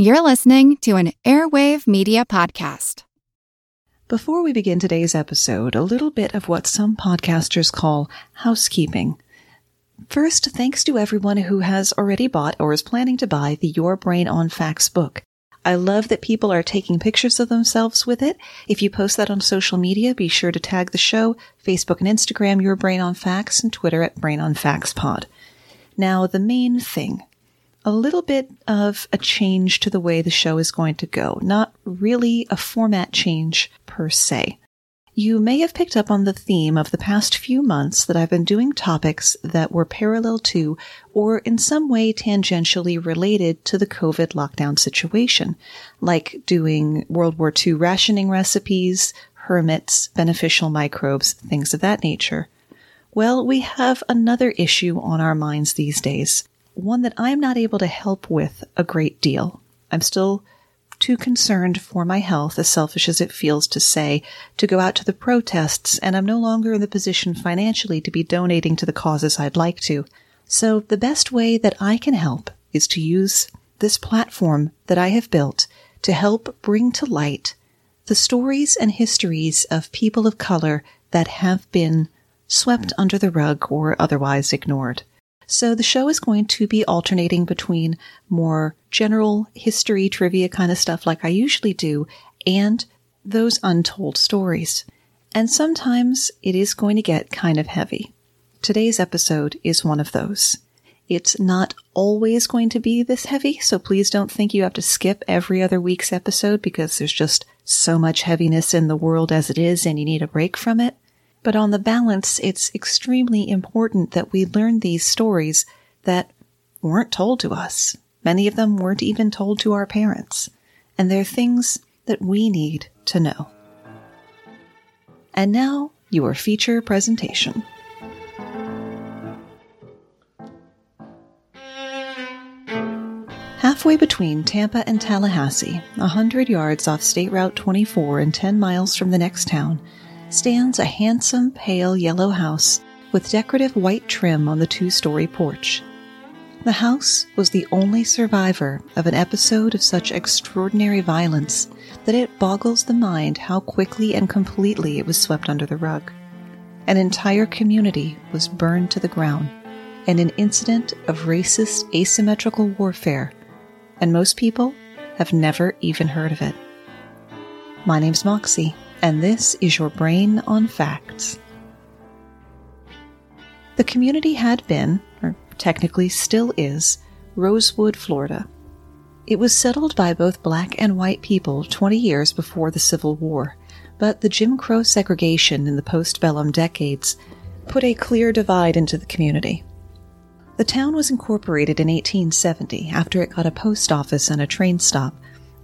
You're listening to an Airwave Media Podcast. Before we begin today's episode, a little bit of what some podcasters call housekeeping. First, thanks to everyone who has already bought or is planning to buy the Your Brain on Facts book. I love that people are taking pictures of themselves with it. If you post that on social media, be sure to tag the show, Facebook and Instagram, Your Brain on Facts, and Twitter at Brain on Facts Pod. Now, the main thing a little bit of a change to the way the show is going to go, not really a format change per se. You may have picked up on the theme of the past few months that I've been doing topics that were parallel to or in some way tangentially related to the COVID lockdown situation, like doing World War II rationing recipes, hermits, beneficial microbes, things of that nature. Well, we have another issue on our minds these days, one that I'm not able to help with a great deal. I'm still too concerned for my health, as selfish as it feels to say, to go out to the protests, and I'm no longer in the position financially to be donating to the causes I'd like to. So the best way that I can help is to use this platform that I have built to help bring to light the stories and histories of people of color that have been swept under the rug or otherwise ignored. So the show is going to be alternating between more general history, trivia kind of stuff like I usually do, and those untold stories. And sometimes it is going to get kind of heavy. Today's episode is one of those. It's not always going to be this heavy, so please don't think you have to skip every other week's episode because there's just so much heaviness in the world as it is and you need a break from it. But on the balance, it's extremely important that we learn these stories that weren't told to us. Many of them weren't even told to our parents. And they're things that we need to know. And now, your feature presentation. Halfway between Tampa and Tallahassee, a hundred yards off State Route 24 and 10 miles from the next town, stands a handsome pale yellow house with decorative white trim on the two story porch. The house was the only survivor of an episode of such extraordinary violence that it boggles the mind how quickly and completely it was swept under the rug. An entire community was burned to the ground in an incident of racist asymmetrical warfare, and most people have never even heard of it. My name's Moxie and this is your Brain on Facts. The community had been, or technically still is, Rosewood, Florida. It was settled by both black and white people 20 years before the Civil War, but the Jim Crow segregation in the postbellum decades put a clear divide into the community. The town was incorporated in 1870 after it got a post office and a train stop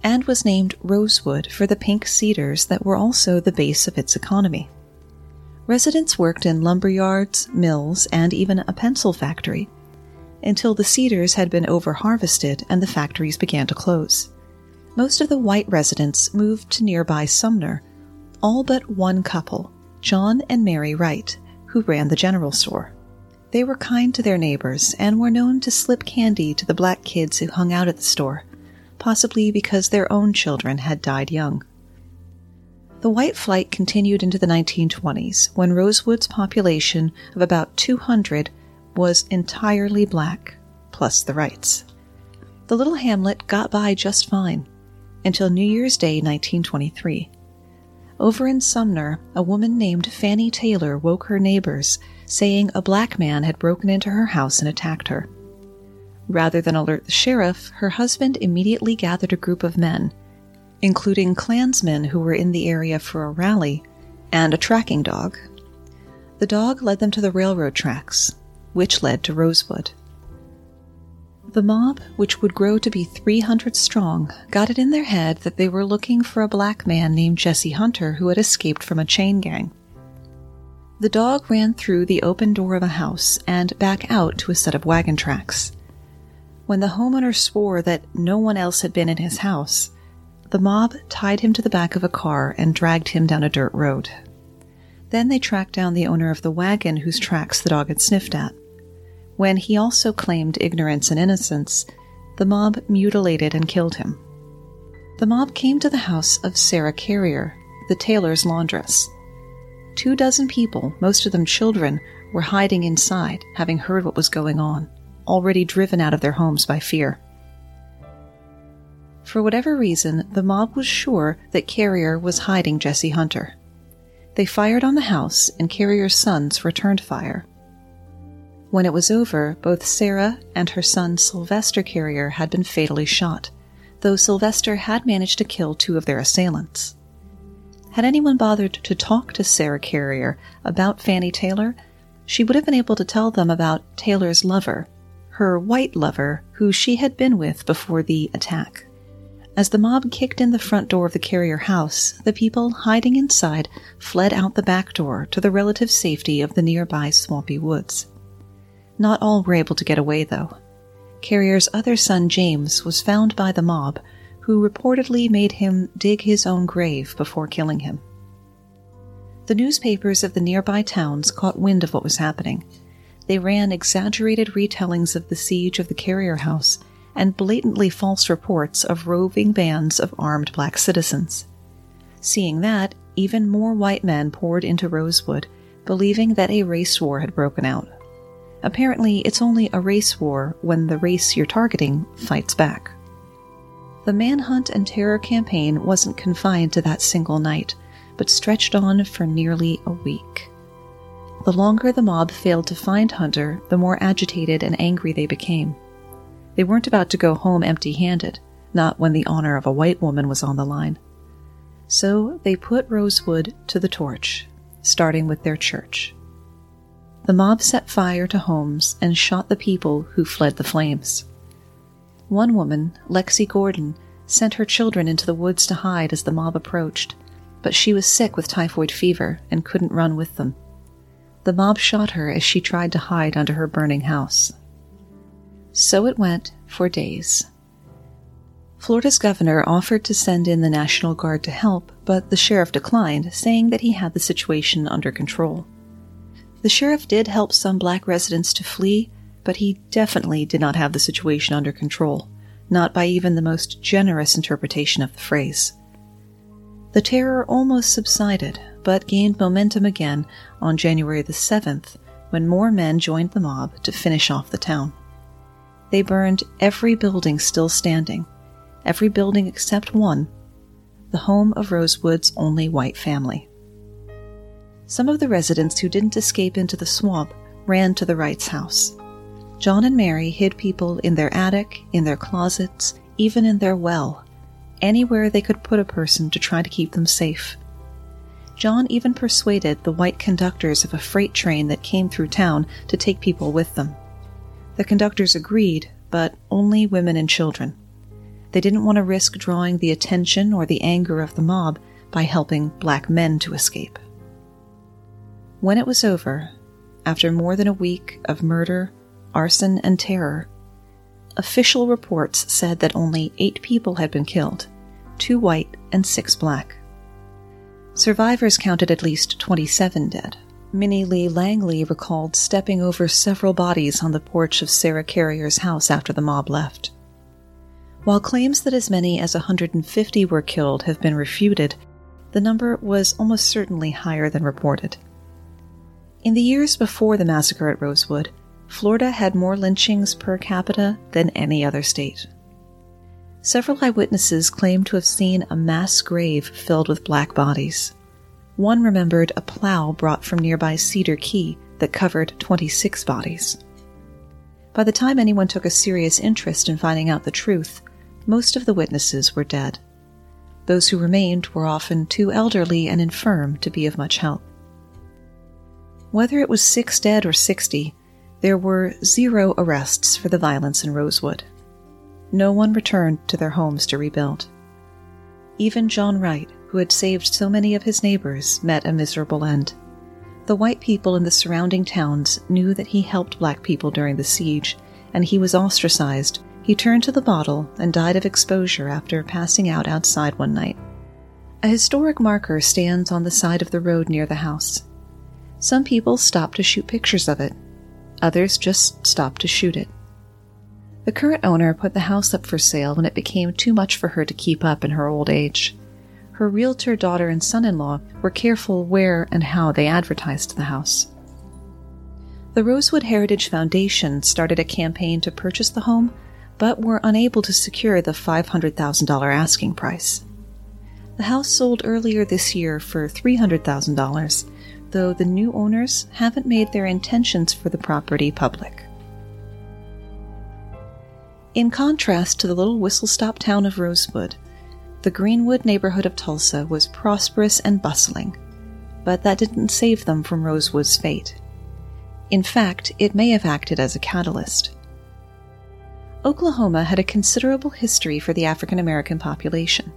and was named Rosewood for the pink cedars that were also the base of its economy. Residents worked in lumber yards, mills, and even a pencil factory until the cedars had been over-harvested and the factories began to close. Most of the white residents moved to nearby Sumner, all but one couple, John and Mary Wright, who ran the general store. They were kind to their neighbors and were known to slip candy to the black kids who hung out at the store, possibly because their own children had died young. The white flight continued into the 1920s when Rosewood's population of about 200 was entirely black, plus the Wrights. The little hamlet got by just fine until New Year's Day 1923. Over in Sumner, a woman named Fannie Taylor woke her neighbors, saying a black man had broken into her house and attacked her. Rather than alert the sheriff, her husband immediately gathered a group of men, including Klansmen who were in the area for a rally, and a tracking dog. The dog led them to the railroad tracks, which led to Rosewood. The mob, which would grow to be 300 strong, got it in their head that they were looking for a black man named Jesse Hunter who had escaped from a chain gang. The dog ran through the open door of a house and back out to a set of wagon tracks. When the homeowner swore that no one else had been in his house, the mob tied him to the back of a car and dragged him down a dirt road. Then they tracked down the owner of the wagon whose tracks the dog had sniffed at. When he also claimed ignorance and innocence, the mob mutilated and killed him. The mob came to the house of Sarah Carrier, the Taylor's laundress. Two dozen people, most of them children, were hiding inside, having heard what was going on, already driven out of their homes by fear. For whatever reason, the mob was sure that Carrier was hiding Jesse Hunter. They fired on the house, and Carrier's sons returned fire. When it was over, both Sarah and her son Sylvester Carrier had been fatally shot, though Sylvester had managed to kill two of their assailants. Had anyone bothered to talk to Sarah Carrier about Fannie Taylor, she would have been able to tell them about Taylor's lover, her white lover, who she had been with before the attack. As the mob kicked in the front door of the Carrier house, the people hiding inside fled out the back door to the relative safety of the nearby swampy woods. Not all were able to get away, though. Carrier's other son, James, was found by the mob, who reportedly made him dig his own grave before killing him. The newspapers of the nearby towns caught wind of what was happening. They ran exaggerated retellings of the siege of the Carrier house and blatantly false reports of roving bands of armed black citizens. Seeing that, even more white men poured into Rosewood, believing that a race war had broken out. Apparently, it's only a race war when the race you're targeting fights back. The manhunt and terror campaign wasn't confined to that single night but stretched on for nearly a week. The longer the mob failed to find Hunter, the more agitated and angry they became. They weren't about to go home empty handed, not when the honor of a white woman was on the line. So they put Rosewood to the torch, starting with their church. The mob set fire to homes and shot the people who fled the flames. One woman, Lexi Gordon, sent her children into the woods to hide as the mob approached, but she was sick with typhoid fever and couldn't run with them. The mob shot her as she tried to hide under her burning house. So it went for days. Florida's governor offered to send in the National Guard to help, but the sheriff declined, saying that he had the situation under control. The sheriff did help some black residents to flee, but he definitely did not have the situation under control, not by even the most generous interpretation of the phrase. The terror almost subsided, but gained momentum again on January the 7th when more men joined the mob to finish off the town. They burned every building still standing, every building except one, the home of Rosewood's only white family. Some of the residents who didn't escape into the swamp ran to the Wrights' house. John and Mary hid people in their attic, in their closets, even in their well, anywhere they could put a person to try to keep them safe. John even persuaded the white conductors of a freight train that came through town to take people with them. The conductors agreed, but only women and children. They didn't want to risk drawing the attention or the anger of the mob by helping black men to escape. When it was over, after more than a week of murder, arson, and terror, official reports said that only eight people had been killed two white and six black. Survivors counted at least 27 dead. Minnie Lee Langley recalled stepping over several bodies on the porch of Sarah Carrier's house after the mob left. While claims that as many as 150 were killed have been refuted, the number was almost certainly higher than reported. In the years before the massacre at Rosewood, Florida had more lynchings per capita than any other state. Several eyewitnesses claimed to have seen a mass grave filled with black bodies. One remembered a plow brought from nearby Cedar Key that covered 26 bodies. By the time anyone took a serious interest in finding out the truth, most of the witnesses were dead. Those who remained were often too elderly and infirm to be of much help. Whether it was six dead or 60, there were zero arrests for the violence in Rosewood. No one returned to their homes to rebuild. Even John Wright, who had saved so many of his neighbors, met a miserable end. The white people in the surrounding towns knew that he helped black people during the siege, and he was ostracized. He turned to the bottle and died of exposure after passing out outside one night. A historic marker stands on the side of the road near the house. Some people stop to shoot pictures of it, Others just stopped to shoot it. The current owner put the house up for sale when it became too much for her to keep up in her old age. Her realtor daughter and son in law were careful where and how they advertised the house. The Rosewood Heritage Foundation started a campaign to purchase the home, but were unable to secure the $500,000 asking price. The house sold earlier this year for $300,000, though the new owners haven't made their intentions for the property public. In contrast to the little whistle stop town of Rosewood, the Greenwood neighborhood of Tulsa was prosperous and bustling, but that didn't save them from Rosewood's fate. In fact, it may have acted as a catalyst. Oklahoma had a considerable history for the African American population.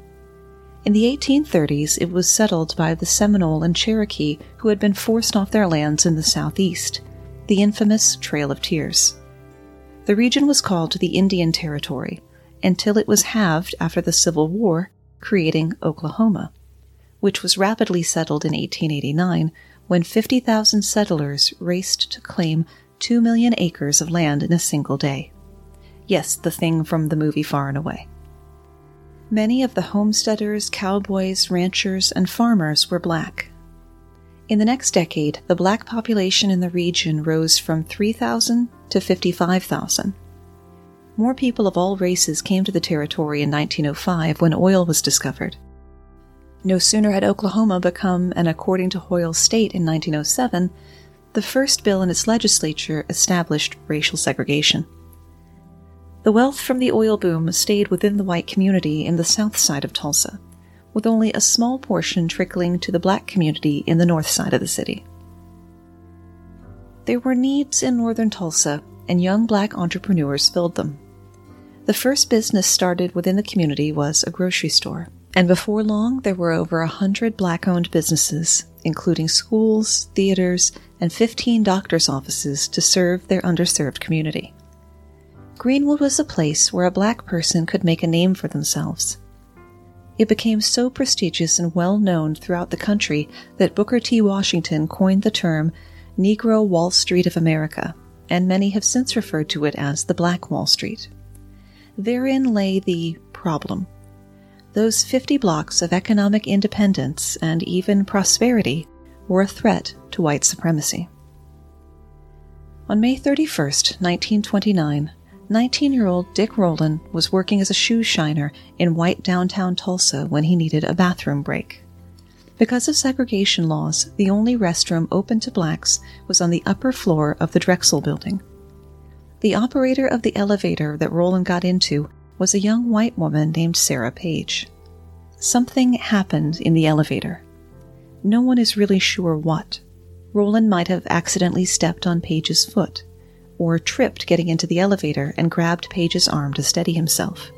In the 1830s, it was settled by the Seminole and Cherokee who had been forced off their lands in the southeast, the infamous Trail of Tears. The region was called the Indian Territory until it was halved after the Civil War, creating Oklahoma, which was rapidly settled in 1889 when 50,000 settlers raced to claim 2 million acres of land in a single day. Yes, the thing from the movie Far and Away. Many of the homesteaders, cowboys, ranchers, and farmers were black. In the next decade, the black population in the region rose from 3,000 to 55,000. More people of all races came to the territory in 1905 when oil was discovered. No sooner had Oklahoma become an according to Hoyle state in 1907, the first bill in its legislature established racial segregation. The wealth from the oil boom stayed within the white community in the south side of Tulsa, with only a small portion trickling to the black community in the north side of the city. There were needs in northern Tulsa, and young black entrepreneurs filled them. The first business started within the community was a grocery store and before long there were over a hundred black owned businesses, including schools, theaters, and 15 doctor's offices to serve their underserved community. Greenwood was a place where a black person could make a name for themselves. It became so prestigious and well known throughout the country that Booker T. Washington coined the term Negro Wall Street of America, and many have since referred to it as the Black Wall Street. Therein lay the problem those 50 blocks of economic independence and even prosperity were a threat to white supremacy. On May 31, 1929, 19 year old Dick Rowland was working as a shoe shiner in white downtown Tulsa when he needed a bathroom break. Because of segregation laws, the only restroom open to blacks was on the upper floor of the Drexel building. The operator of the elevator that Rowland got into was a young white woman named Sarah Page. Something happened in the elevator. No one is really sure what. Rowland might have accidentally stepped on Page's foot, or tripped getting into the elevator and grabbed Page's arm to steady himself.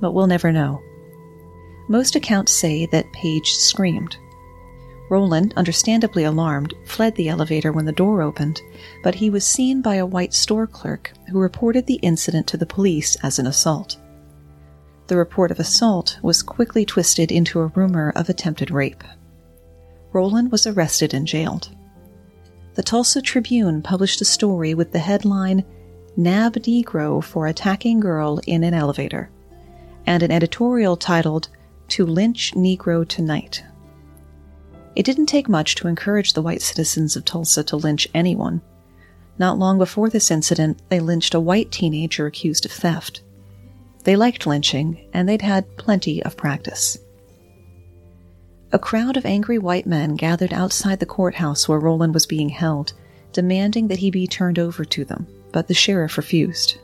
But we'll never know. Most accounts say that Page screamed. Rowland, understandably alarmed, fled the elevator when the door opened, but he was seen by a white store clerk who reported the incident to the police as an assault. The report of assault was quickly twisted into a rumor of attempted rape. Rowland was arrested and jailed. The Tulsa Tribune published a story with the headline Nab Negro for Attacking Girl in an Elevator, and an editorial titled To Lynch Negro Tonight. It didn't take much to encourage the white citizens of Tulsa to lynch anyone. Not long before this incident, they lynched a white teenager accused of theft. They liked lynching, and they'd had plenty of practice. A crowd of angry white men gathered outside the courthouse where Rowland was being held, demanding that he be turned over to them, but the sheriff refused.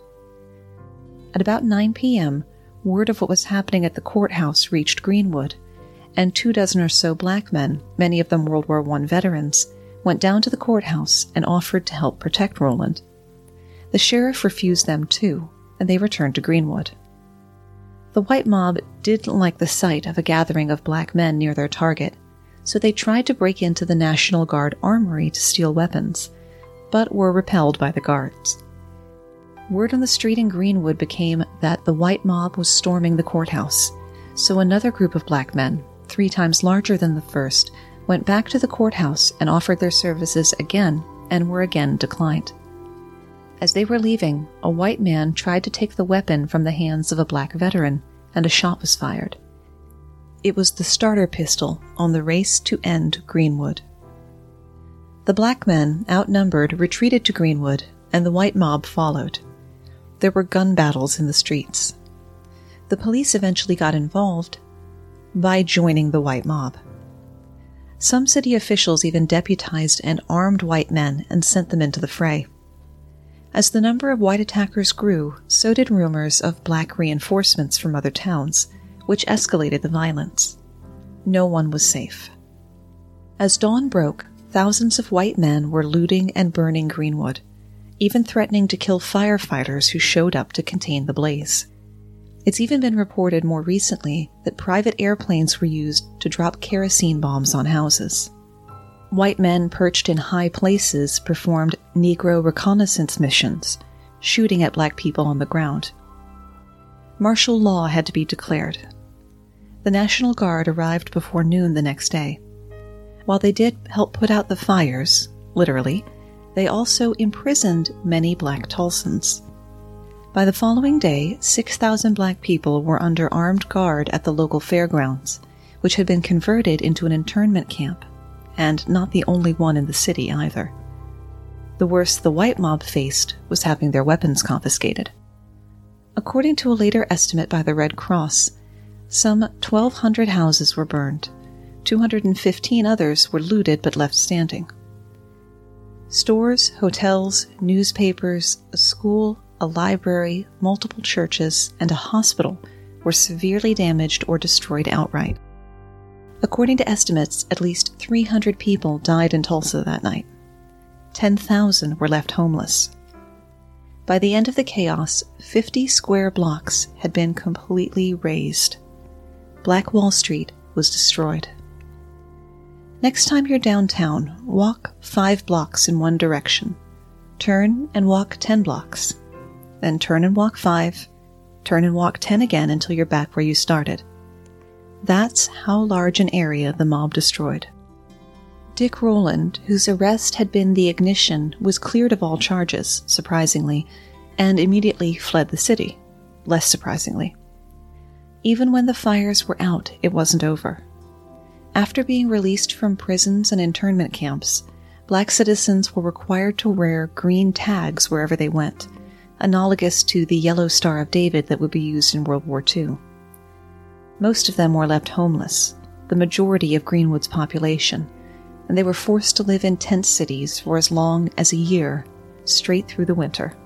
At about 9 p.m., word of what was happening at the courthouse reached Greenwood, and two dozen or so black men, many of them World War I veterans, went down to the courthouse and offered to help protect Rowland. The sheriff refused them too, and they returned to Greenwood. The white mob didn't like the sight of a gathering of black men near their target, so they tried to break into the National Guard armory to steal weapons, but were repelled by the guards. Word on the street in Greenwood became that the white mob was storming the courthouse, so another group of black men, three times larger than the first, went back to the courthouse and offered their services again and were again declined. As they were leaving, a white man tried to take the weapon from the hands of a black veteran, and a shot was fired. It was the starter pistol on the race to end Greenwood. The black men, outnumbered, retreated to Greenwood, and the white mob followed. There were gun battles in the streets. The police eventually got involved by joining the white mob. Some city officials even deputized and armed white men and sent them into the fray. As the number of white attackers grew, so did rumors of black reinforcements from other towns, which escalated the violence. No one was safe. As dawn broke, thousands of white men were looting and burning Greenwood, even threatening to kill firefighters who showed up to contain the blaze. It's even been reported more recently that private airplanes were used to drop kerosene bombs on houses. White men perched in high places performed Negro reconnaissance missions, shooting at black people on the ground. Martial law had to be declared. The National Guard arrived before noon the next day. While they did help put out the fires, literally, they also imprisoned many black Tulsans. By the following day, 6,000 black people were under armed guard at the local fairgrounds, which had been converted into an internment camp, and not the only one in the city either. The worst the white mob faced was having their weapons confiscated. According to a later estimate by the Red Cross, some 1,200 houses were burned. 215 others were looted but left standing. Stores, hotels, newspapers, a school, a library, multiple churches, and a hospital were severely damaged or destroyed outright. According to estimates, at least 300 people died in Tulsa that night. 10,000 were left homeless. By the end of the chaos, 50 square blocks had been completely razed. Black Wall Street was destroyed. Next time you're downtown, walk five blocks in one direction. Turn and walk 10 blocks then turn and walk five, turn and walk 10 again until you're back where you started. That's how large an area the mob destroyed. Dick Rowland, whose arrest had been the ignition, was cleared of all charges, surprisingly, and immediately fled the city, less surprisingly. Even when the fires were out, it wasn't over. After being released from prisons and internment camps, black citizens were required to wear green tags wherever they went, analogous to the yellow Star of David that would be used in World War II. Most of them were left homeless, the majority of Greenwood's population, and they were forced to live in tent cities for as long as a year, straight through the winter.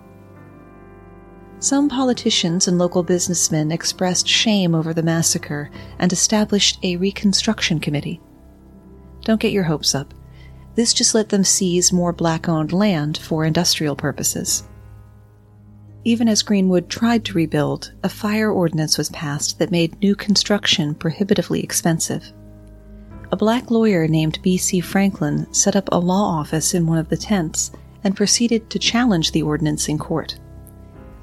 Some politicians and local businessmen expressed shame over the massacre and established a reconstruction committee. Don't get your hopes up. This just let them seize more black owned land for industrial purposes. Even as Greenwood tried to rebuild, a fire ordinance was passed that made new construction prohibitively expensive. A black lawyer named B.C. Franklin set up a law office in one of the tents and proceeded to challenge the ordinance in court.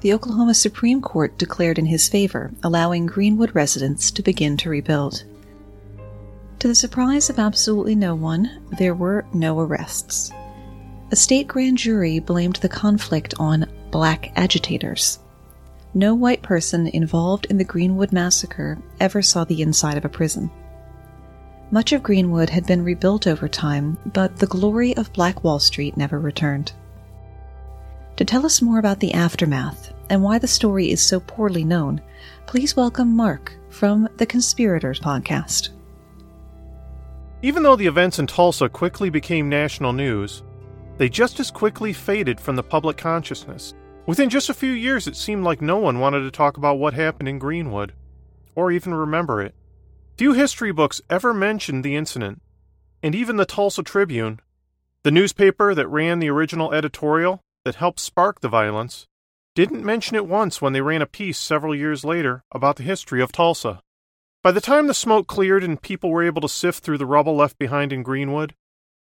The Oklahoma Supreme Court declared in his favor, allowing Greenwood residents to begin to rebuild. To the surprise of absolutely no one, there were no arrests. A state grand jury blamed the conflict on black agitators. No white person involved in the Greenwood massacre ever saw the inside of a prison. Much of Greenwood had been rebuilt over time, but the glory of Black Wall Street never returned. To tell us more about the aftermath and why the story is so poorly known, please welcome Mark from the Conspirators podcast. Even though the events in Tulsa quickly became national news, they just as quickly faded from the public consciousness. Within just a few years, it seemed like no one wanted to talk about what happened in Greenwood, or even remember it. Few history books ever mentioned the incident, and even the Tulsa Tribune, the newspaper that ran the original editorial that helped spark the violence, didn't mention it once when they ran a piece several years later about the history of Tulsa. By the time the smoke cleared and people were able to sift through the rubble left behind in Greenwood,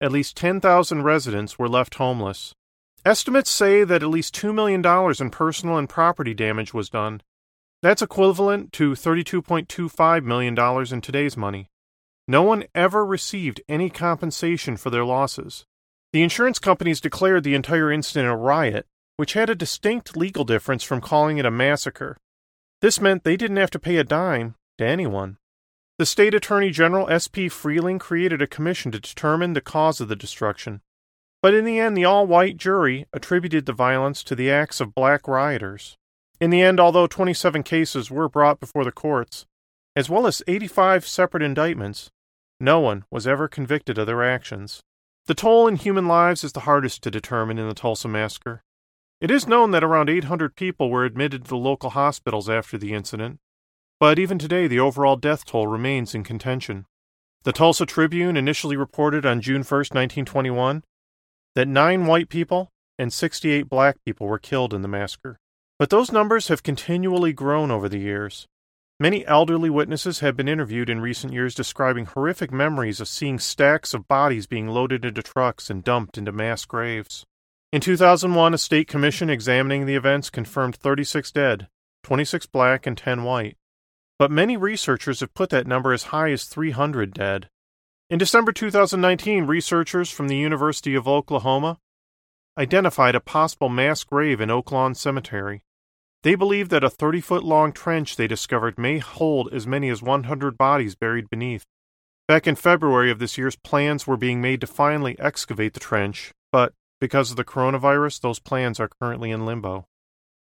at least 10,000 residents were left homeless. Estimates say that at least $2 million in personal and property damage was done. That's equivalent to $32.25 million in today's money. No one ever received any compensation for their losses. The insurance companies declared the entire incident a riot, which had a distinct legal difference from calling it a massacre. This meant they didn't have to pay a dime to anyone. The state attorney general S.P. Freeling created a commission to determine the cause of the destruction. But in the end, the all white jury attributed the violence to the acts of black rioters. In the end, although 27 cases were brought before the courts, as well as 85 separate indictments, no one was ever convicted of their actions. The toll in human lives is the hardest to determine in the Tulsa massacre. It is known that around 800 people were admitted to the local hospitals after the incident, but even today the overall death toll remains in contention. The Tulsa Tribune initially reported on June 1, 1921, that nine white people and 68 black people were killed in the massacre. But those numbers have continually grown over the years. Many elderly witnesses have been interviewed in recent years describing horrific memories of seeing stacks of bodies being loaded into trucks and dumped into mass graves. In 2001, a state commission examining the events confirmed 36 dead, 26 black, and 10 white. But many researchers have put that number as high as 300 dead. In December 2019, researchers from the University of Oklahoma identified a possible mass grave in Oaklawn Cemetery. They believe that a 30 foot long trench they discovered may hold as many as 100 bodies buried beneath. Back in February of this year, plans were being made to finally excavate the trench, because of the coronavirus, those plans are currently in limbo.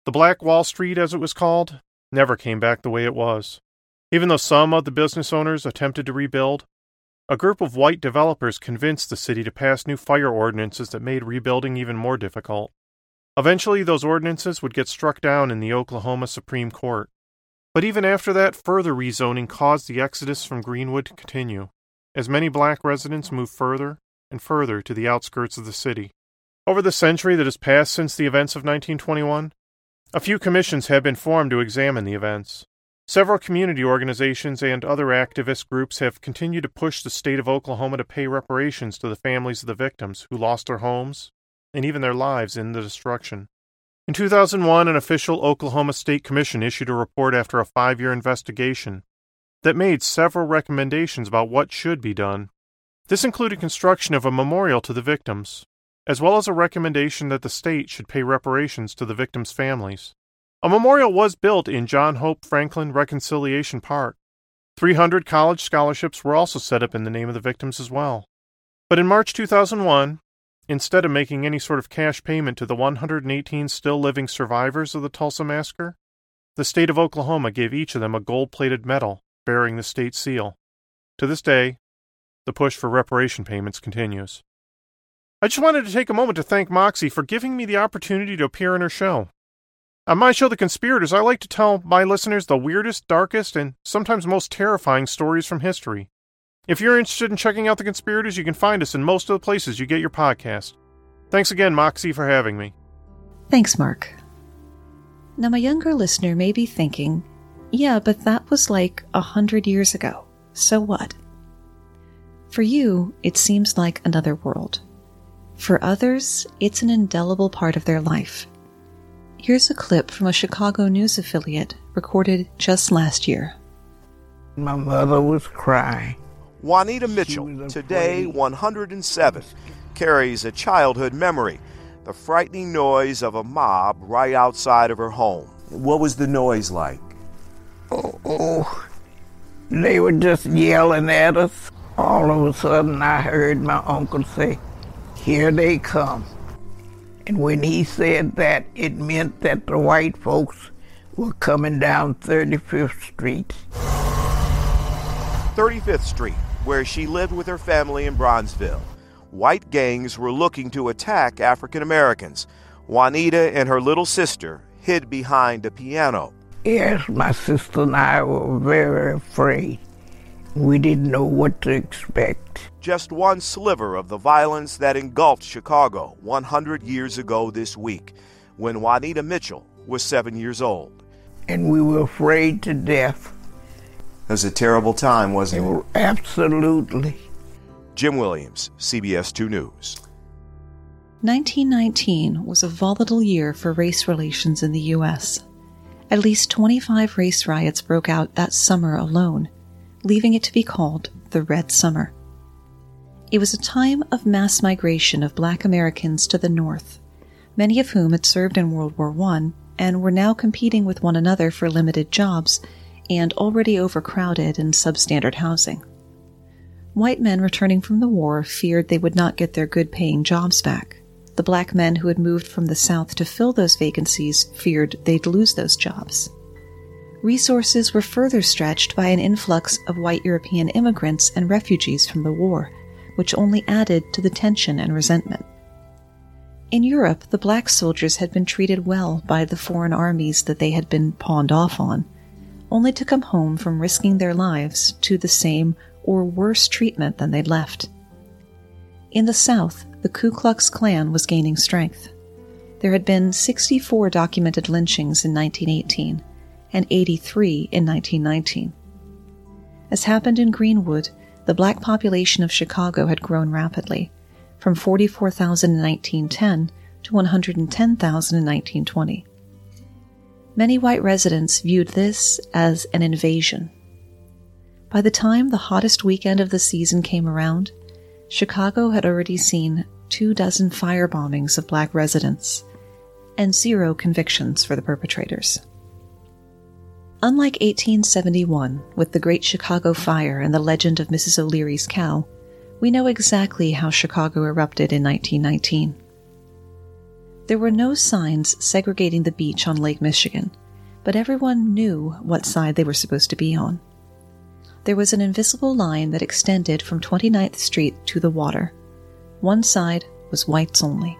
The Black Wall Street, as it was called, never came back the way it was. Even though some of the business owners attempted to rebuild, a group of white developers convinced the city to pass new fire ordinances that made rebuilding even more difficult. Eventually, those ordinances would get struck down in the Oklahoma Supreme Court. But even after that, further rezoning caused the exodus from Greenwood to continue, as many black residents moved further and further to the outskirts of the city. Over the century that has passed since the events of 1921, a few commissions have been formed to examine the events. Several community organizations and other activist groups have continued to push the state of Oklahoma to pay reparations to the families of the victims who lost their homes and even their lives in the destruction. In 2001, an official Oklahoma State Commission issued a report after a five year investigation that made several recommendations about what should be done. This included construction of a memorial to the victims, as well as a recommendation that the state should pay reparations to the victims' families. A memorial was built in John Hope Franklin Reconciliation Park. 300 college scholarships were also set up in the name of the victims as well. But in March 2001, instead of making any sort of cash payment to the 118 still living survivors of the Tulsa Massacre, the state of Oklahoma gave each of them a gold plated medal bearing the state seal. To this day, the push for reparation payments continues. I just wanted to take a moment to thank Moxie for giving me the opportunity to appear in her show. On my show, The Conspirators, I like to tell my listeners the weirdest, darkest, and sometimes most terrifying stories from history. If you're interested in checking out The Conspirators, you can find us in most of the places you get your podcast. Thanks again, Moxie, for having me. Thanks, Mark. Now, my younger listener may be thinking, yeah, but that was like a hundred years ago. So what? For you, it seems like another world. For others, it's an indelible part of their life. Here's a clip from a Chicago news affiliate recorded just last year. My mother was crying. Juanita Mitchell, today 107, carries a childhood memory the frightening noise of a mob right outside of her home. What was the noise like? Oh, oh, they were just yelling at us. All of a sudden, I heard my uncle say, here they come. And when he said that, it meant that the white folks were coming down 35th Street. 35th Street, where she lived with her family in Bronzeville. White gangs were looking to attack African Americans. Juanita and her little sister hid behind a piano. Yes, my sister and I were very afraid. We didn't know what to expect. Just one sliver of the violence that engulfed Chicago 100 years ago this week, when Juanita Mitchell was seven years old. And we were afraid to death. It was a terrible time, wasn't it? Oh, absolutely. Jim Williams, CBS 2 News. 1919 was a volatile year for race relations in the U.S. At least 25 race riots broke out that summer alone leaving it to be called the Red Summer. It was a time of mass migration of black Americans to the North, many of whom had served in World War I and were now competing with one another for limited jobs and already overcrowded and substandard housing. White men returning from the war feared they would not get their good paying jobs back. The black men who had moved from the South to fill those vacancies feared they'd lose those jobs. Resources were further stretched by an influx of white European immigrants and refugees from the war, which only added to the tension and resentment. In Europe, the black soldiers had been treated well by the foreign armies that they had been pawned off on, only to come home from risking their lives to the same or worse treatment than they'd left. In the South, the Ku Klux Klan was gaining strength. There had been 64 documented lynchings in 1918 and 83 in 1919. As happened in Greenwood, the black population of Chicago had grown rapidly, from 44,000 in 1910 to 110,000 in 1920. Many white residents viewed this as an invasion. By the time the hottest weekend of the season came around, Chicago had already seen two dozen firebombings of black residents and zero convictions for the perpetrators. Unlike 1871, with the Great Chicago Fire and the legend of Mrs. O'Leary's cow, we know exactly how Chicago erupted in 1919. There were no signs segregating the beach on Lake Michigan, but everyone knew what side they were supposed to be on. There was an invisible line that extended from 29th Street to the water. One side was whites only.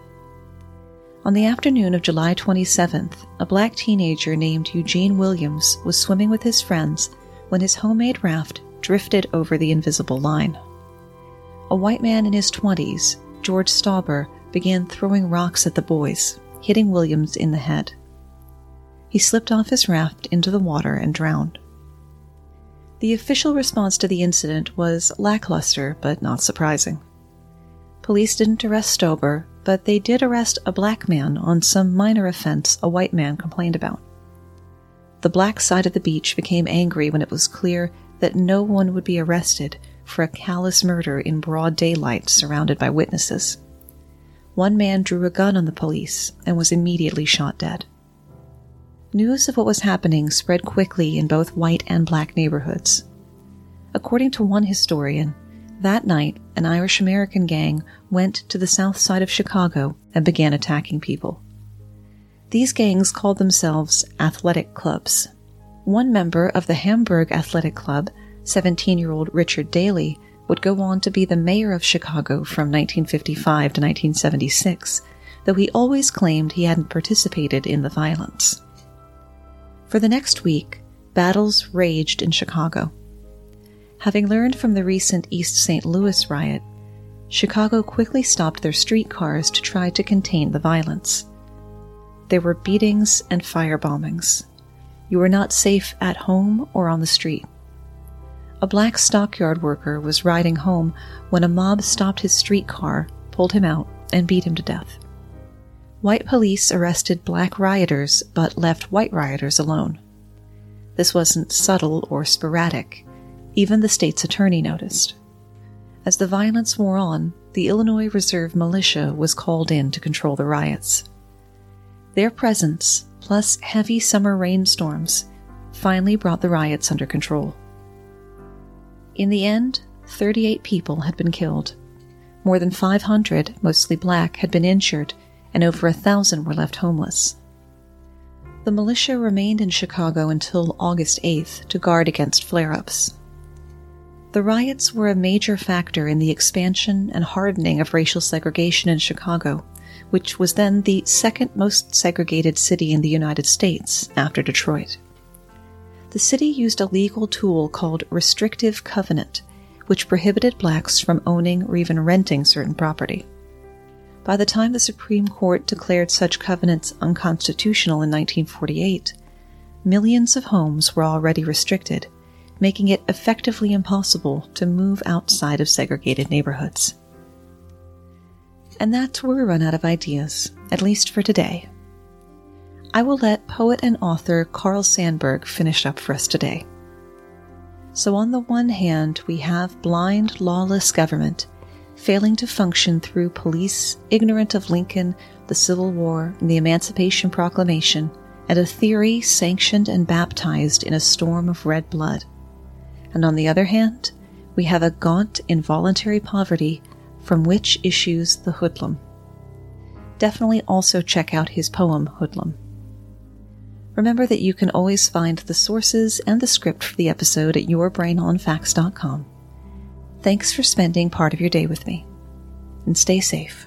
On the afternoon of July 27th, a black teenager named Eugene Williams was swimming with his friends when his homemade raft drifted over the invisible line. A white man in his 20s, George Stauber, began throwing rocks at the boys, hitting Williams in the head. He slipped off his raft into the water and drowned. The official response to the incident was lackluster but not surprising. Police didn't arrest Stauber, but they did arrest a black man on some minor offense a white man complained about. The black side of the beach became angry when it was clear that no one would be arrested for a callous murder in broad daylight surrounded by witnesses. One man drew a gun on the police and was immediately shot dead. News of what was happening spread quickly in both white and black neighborhoods. According to one historian, that night an Irish American gang went to the south side of Chicago and began attacking people. These gangs called themselves athletic clubs. One member of the Hamburg Athletic Club 17 year old Richard Daley would go on to be the mayor of Chicago from 1955 to 1976, though he always claimed he hadn't participated in the violence. For the next week, battles raged in Chicago. Having learned from the recent East St. Louis riot, Chicago quickly stopped their streetcars to try to contain the violence. There were beatings and fire bombings. You were not safe at home or on the street a black stockyard worker was riding home when a mob stopped his streetcar, pulled him out, and beat him to death. White police arrested black rioters but left white rioters alone. This wasn't subtle or sporadic. Even the state's attorney noticed. As the violence wore on, the Illinois Reserve Militia was called in to control the riots. Their presence, plus heavy summer rainstorms, finally brought the riots under control. In the end, 38 people had been killed. More than 500, mostly black, had been injured, and over a thousand were left homeless. The militia remained in Chicago until August 8th to guard against flare ups. The riots were a major factor in the expansion and hardening of racial segregation in Chicago, which was then the second most segregated city in the United States after Detroit the city used a legal tool called restrictive covenant, which prohibited blacks from owning or even renting certain property. By the time the Supreme Court declared such covenants unconstitutional in 1948, millions of homes were already restricted, making it effectively impossible to move outside of segregated neighborhoods. And that's where we run out of ideas, at least for today. I will let poet and author Carl Sandburg finish up for us today. So, on the one hand, we have blind, lawless government failing to function through police ignorant of Lincoln, the Civil War, and the Emancipation Proclamation, and a theory sanctioned and baptized in a storm of red blood. And on the other hand, we have a gaunt involuntary poverty from which issues the hoodlum. Definitely also check out his poem, Hoodlum. Remember that you can always find the sources and the script for the episode at yourbrainonfacts.com. Thanks for spending part of your day with me. And stay safe.